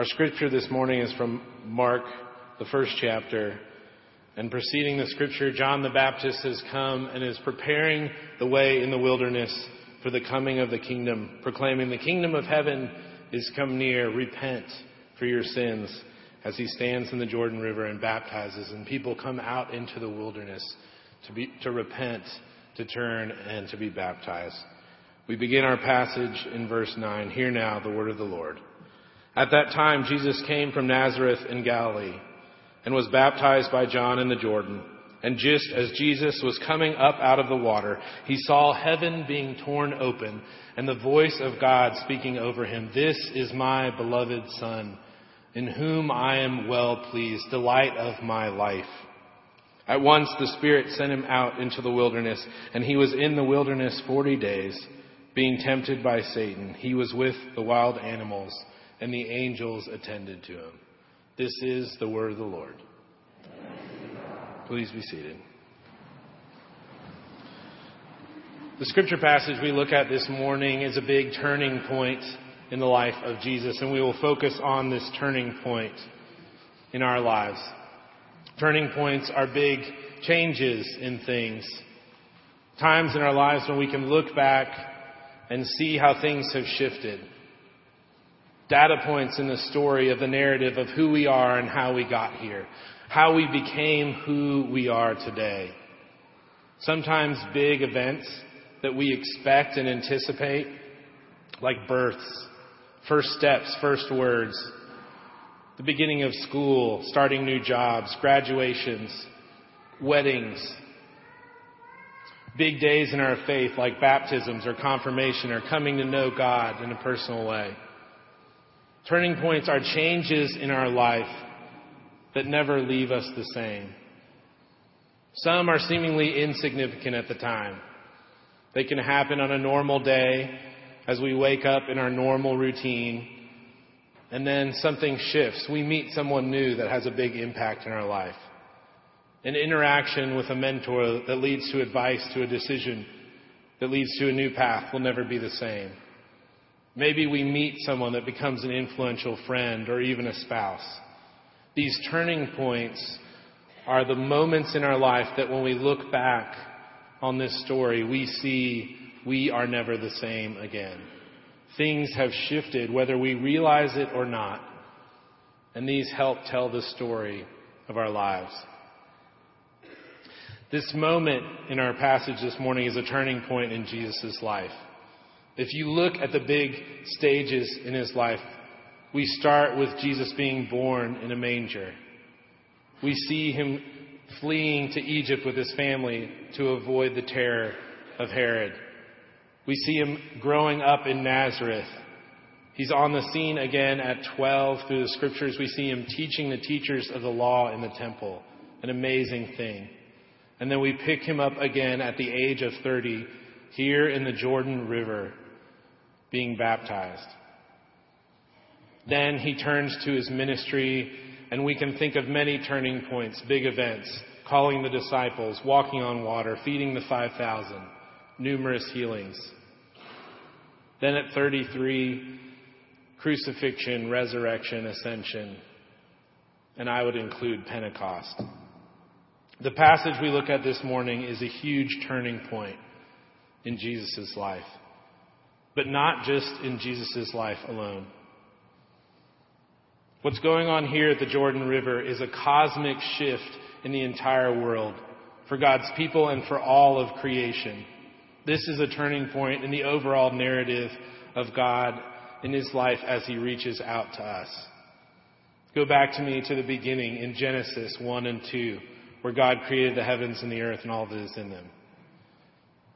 Our scripture this morning is from Mark, the first chapter. And preceding the scripture, John the Baptist has come and is preparing the way in the wilderness for the coming of the kingdom, proclaiming the kingdom of heaven is come near. Repent for your sins as he stands in the Jordan River and baptizes. And people come out into the wilderness to, be, to repent, to turn, and to be baptized. We begin our passage in verse 9. Hear now the word of the Lord. At that time, Jesus came from Nazareth in Galilee and was baptized by John in the Jordan. And just as Jesus was coming up out of the water, he saw heaven being torn open and the voice of God speaking over him. This is my beloved Son, in whom I am well pleased, delight of my life. At once the Spirit sent him out into the wilderness, and he was in the wilderness forty days being tempted by Satan, he was with the wild animals, and the angels attended to him. This is the word of the Lord. Please be seated. The scripture passage we look at this morning is a big turning point in the life of Jesus, and we will focus on this turning point in our lives. Turning points are big changes in things. Times in our lives when we can look back and see how things have shifted. Data points in the story of the narrative of who we are and how we got here. How we became who we are today. Sometimes big events that we expect and anticipate, like births, first steps, first words, the beginning of school, starting new jobs, graduations, weddings, big days in our faith like baptisms or confirmation or coming to know God in a personal way. Turning points are changes in our life that never leave us the same. Some are seemingly insignificant at the time. They can happen on a normal day as we wake up in our normal routine and then something shifts. We meet someone new that has a big impact in our life an interaction with a mentor that leads to advice to a decision that leads to a new path will never be the same. Maybe we meet someone that becomes an influential friend or even a spouse. These turning points are the moments in our life that when we look back on this story, we see we are never the same again. Things have shifted, whether we realize it or not. And these help tell the story of our lives. This moment in our passage this morning is a turning point in Jesus' life. If you look at the big stages in his life, we start with Jesus being born in a manger. We see him fleeing to Egypt with his family to avoid the terror of Herod. We see him growing up in Nazareth. He's on the scene again at 12 through the scriptures. We see him teaching the teachers of the law in the temple. An amazing thing. And then we pick him up again at the age of 30 here in the Jordan River being baptized. Then he turns to his ministry, and we can think of many turning points, big events, calling the disciples, walking on water, feeding the 5,000, numerous healings. Then at 33, crucifixion, resurrection, ascension, and I would include Pentecost. The passage we look at this morning is a huge turning point in Jesus' life, but not just in Jesus' life alone. What's going on here at the Jordan River is a cosmic shift in the entire world for God's people and for all of creation. This is a turning point in the overall narrative of God in his life as he reaches out to us. Go back to me to the beginning in Genesis 1 and 2 where God created the heavens and the earth and all that is in them.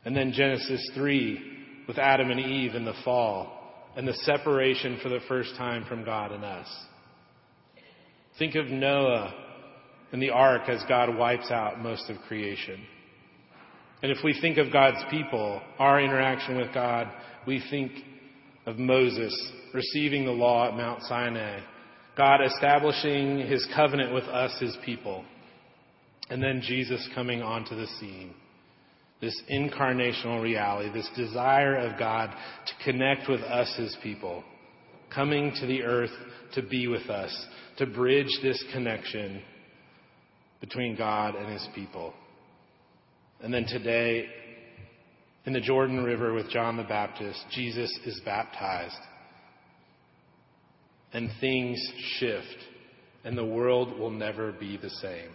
And then Genesis 3 with Adam and Eve in the fall and the separation for the first time from God and us. Think of Noah and the ark as God wipes out most of creation. And if we think of God's people, our interaction with God, we think of Moses receiving the law at Mount Sinai, God establishing his covenant with us, his people. And then Jesus coming onto the scene. This incarnational reality, this desire of God to connect with us, His people, coming to the earth to be with us, to bridge this connection between God and his people. And then today, in the Jordan River with John the Baptist, Jesus is baptized. And things shift, and the world will never be the same.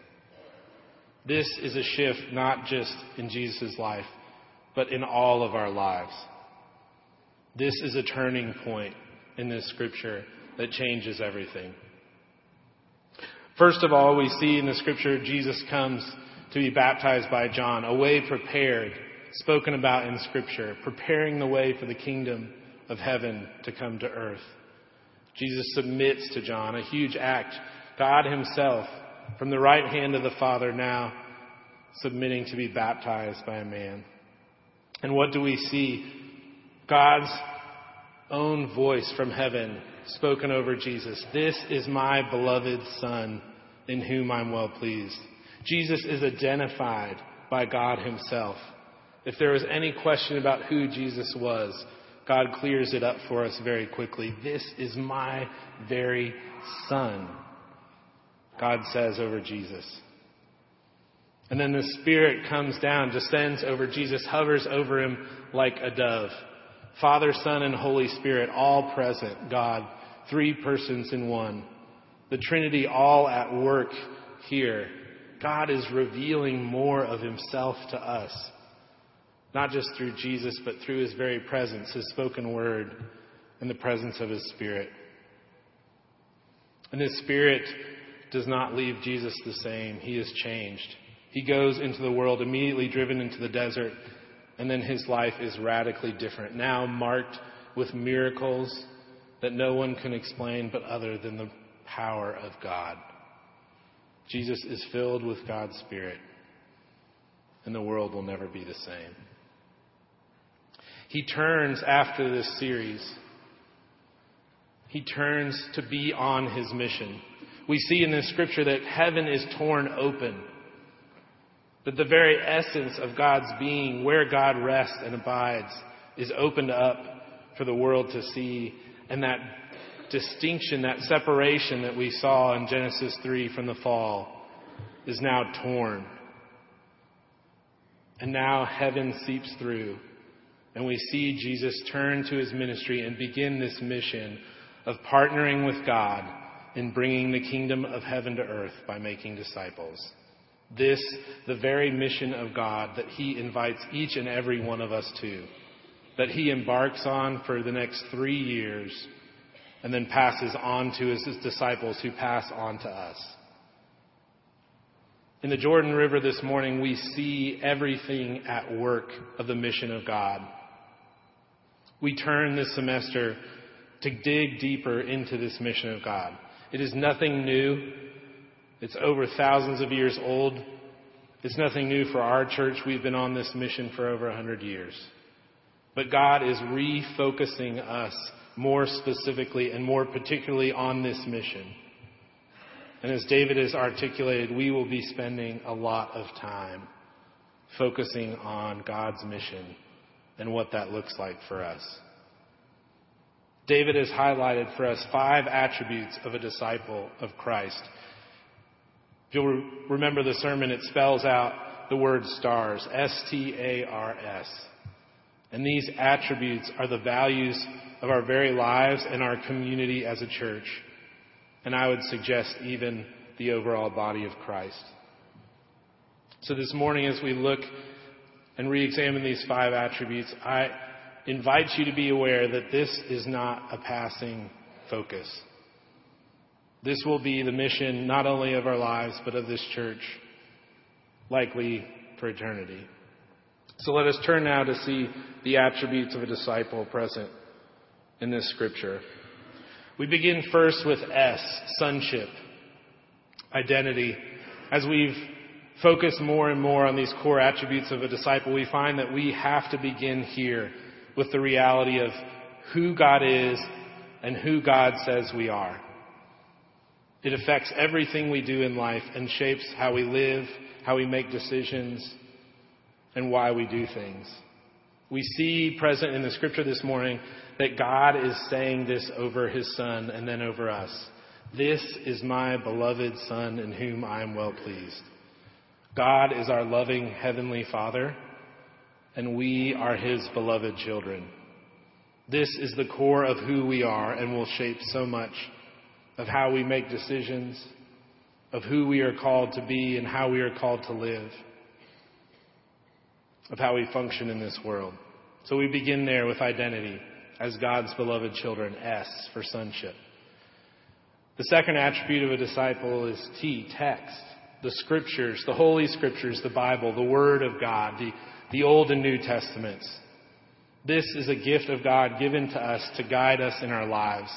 This is a shift not just in Jesus' life, but in all of our lives. This is a turning point in this scripture that changes everything. First of all, we see in the scripture Jesus comes to be baptized by John, a way prepared, spoken about in scripture, preparing the way for the kingdom of heaven to come to earth. Jesus submits to John, a huge act. God himself, from the right hand of the Father, now submitting to be baptized by a man. And what do we see? God's own voice from heaven spoken over Jesus. This is my beloved Son in whom I'm well pleased. Jesus is identified by God Himself. If there was any question about who Jesus was, God clears it up for us very quickly. This is my very Son, God says over Jesus. And then the Spirit comes down, descends over Jesus, hovers over him like a dove. Father, Son, and Holy Spirit, all present, God, three persons in one. The Trinity all at work here. God is revealing more of himself to us. Not just through Jesus, but through his very presence, his spoken word, and the presence of his Spirit. And his Spirit does not leave Jesus the same. He is changed. He goes into the world, immediately driven into the desert, and then his life is radically different. Now marked with miracles that no one can explain but other than the power of God. Jesus is filled with God's Spirit, and the world will never be the same. He turns after this series. He turns to be on his mission. We see in this scripture that heaven is torn open that the very essence of God's being, where God rests and abides, is opened up for the world to see. And that distinction, that separation that we saw in Genesis 3 from the fall, is now torn. And now heaven seeps through. And we see Jesus turn to his ministry and begin this mission of partnering with God in bringing the kingdom of heaven to earth by making disciples. This, the very mission of God that He invites each and every one of us to, that He embarks on for the next three years and then passes on to His disciples who pass on to us. In the Jordan River this morning, we see everything at work of the mission of God. We turn this semester to dig deeper into this mission of God. It is nothing new. It's over thousands of years old. It's nothing new for our church. We've been on this mission for over a hundred years. But God is refocusing us more specifically and more particularly on this mission. And as David has articulated, we will be spending a lot of time focusing on God's mission and what that looks like for us. David has highlighted for us five attributes of a disciple of Christ if you'll remember the sermon, it spells out the word stars, S-T-A-R-S. And these attributes are the values of our very lives and our community as a church. And I would suggest even the overall body of Christ. So this morning as we look and re-examine these five attributes, I invite you to be aware that this is not a passing focus. This will be the mission not only of our lives, but of this church, likely for eternity. So let us turn now to see the attributes of a disciple present in this scripture. We begin first with S, sonship, identity. As we've focused more and more on these core attributes of a disciple, we find that we have to begin here with the reality of who God is and who God says we are. It affects everything we do in life and shapes how we live, how we make decisions, and why we do things. We see present in the scripture this morning that God is saying this over his son and then over us. This is my beloved son in whom I am well pleased. God is our loving heavenly father and we are his beloved children. This is the core of who we are and will shape so much of how we make decisions, of who we are called to be and how we are called to live, of how we function in this world. So we begin there with identity as God's beloved children, S for sonship. The second attribute of a disciple is T, text. The scriptures, the holy scriptures, the Bible, the Word of God, the, the Old and New Testaments. This is a gift of God given to us to guide us in our lives.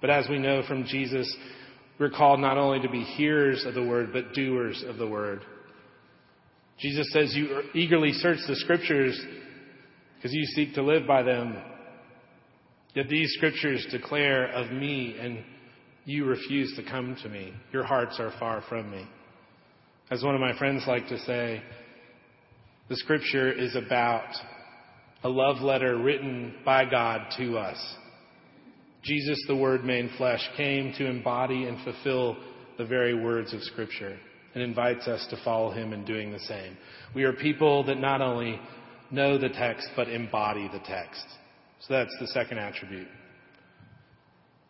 But as we know from Jesus, we're called not only to be hearers of the Word, but doers of the Word. Jesus says, You er, eagerly search the Scriptures because you seek to live by them. Yet these Scriptures declare of me, and you refuse to come to me. Your hearts are far from me. As one of my friends like to say, the Scripture is about a love letter written by God to us. Jesus, the Word made flesh, came to embody and fulfill the very words of Scripture and invites us to follow him in doing the same. We are people that not only know the text, but embody the text. So that's the second attribute.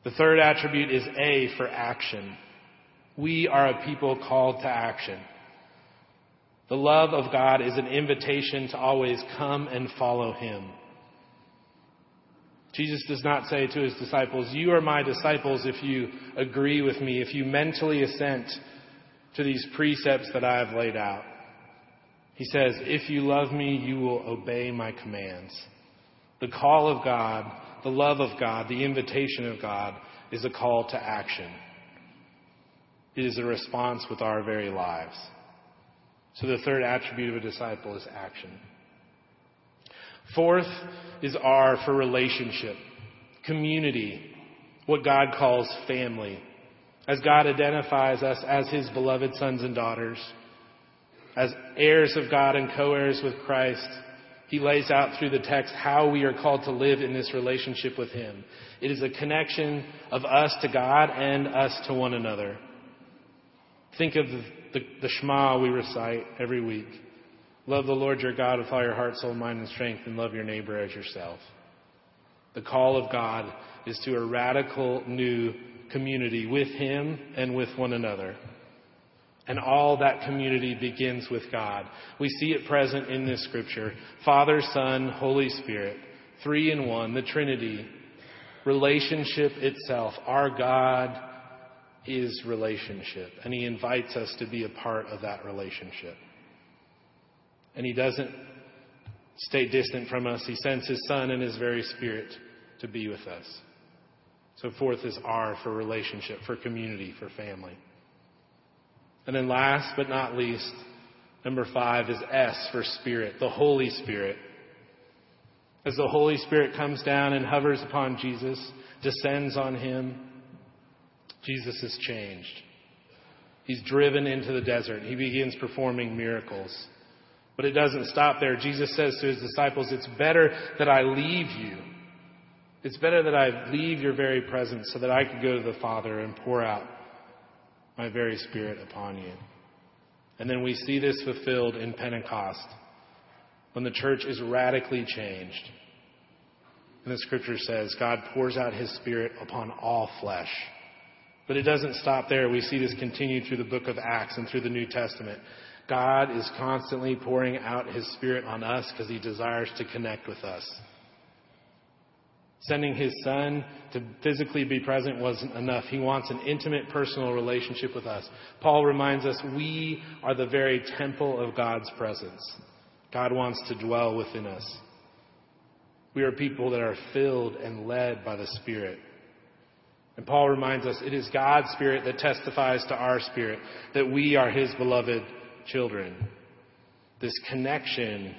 The third attribute is A for action. We are a people called to action. The love of God is an invitation to always come and follow Him. Jesus does not say to His disciples, You are my disciples if you agree with me, if you mentally assent to these precepts that I have laid out. He says, If you love me, you will obey my commands. The call of God, the love of God, the invitation of God is a call to action. It is a response with our very lives. So the third attribute of a disciple is action. Fourth is R for relationship, community, what God calls family. As God identifies us as His beloved sons and daughters, as heirs of God and co-heirs with Christ, He lays out through the text how we are called to live in this relationship with Him. It is a connection of us to God and us to one another. Think of the, the Shema we recite every week. Love the Lord your God with all your heart, soul, mind, and strength, and love your neighbor as yourself. The call of God is to a radical new community with Him and with one another. And all that community begins with God. We see it present in this scripture. Father, Son, Holy Spirit, three in one, the Trinity, relationship itself. Our God is relationship, and He invites us to be a part of that relationship. And He doesn't stay distant from us. He sends His Son and His very Spirit to be with us. So, fourth is R for relationship, for community, for family. And then, last but not least, number five is S for Spirit, the Holy Spirit. As the Holy Spirit comes down and hovers upon Jesus, descends on him, Jesus is changed. He's driven into the desert. He begins performing miracles. But it doesn't stop there. Jesus says to his disciples, It's better that I leave you. It's better that I leave your very presence so that I could go to the Father and pour out my very Spirit upon you. And then we see this fulfilled in Pentecost when the church is radically changed. And the scripture says God pours out his Spirit upon all flesh. But it doesn't stop there. We see this continue through the book of Acts and through the New Testament. God is constantly pouring out His Spirit on us because He desires to connect with us. Sending His Son to physically be present wasn't enough. He wants an intimate personal relationship with us. Paul reminds us we are the very temple of God's presence. God wants to dwell within us. We are people that are filled and led by the Spirit. And Paul reminds us it is God's Spirit that testifies to our spirit that we are His beloved children. This connection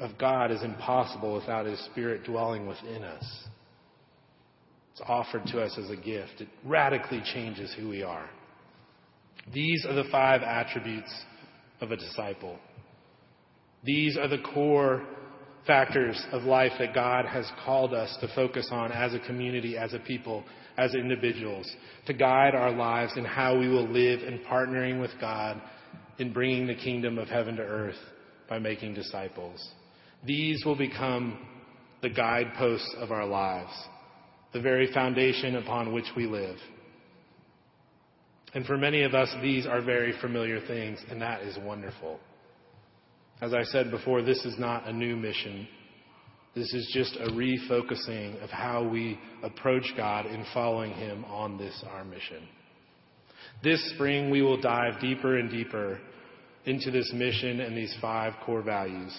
of God is impossible without His Spirit dwelling within us. It's offered to us as a gift. It radically changes who we are. These are the five attributes of a disciple. These are the core factors of life that God has called us to focus on as a community, as a people, as individuals, to guide our lives in how we will live in partnering with God in bringing the kingdom of heaven to earth by making disciples. These will become the guideposts of our lives, the very foundation upon which we live. And for many of us, these are very familiar things, and that is wonderful. As I said before, this is not a new mission. This is just a refocusing of how we approach God in following Him on this, our mission. This spring, we will dive deeper and deeper into this mission and these five core values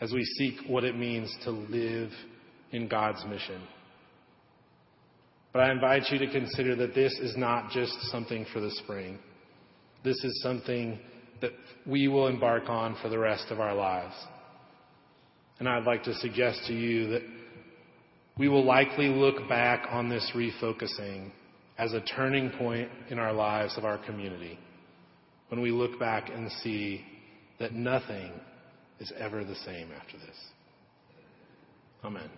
as we seek what it means to live in God's mission. But I invite you to consider that this is not just something for the spring. This is something that we will embark on for the rest of our lives. And I'd like to suggest to you that we will likely look back on this refocusing as a turning point in our lives of our community when we look back and see that nothing is ever the same after this. Amen.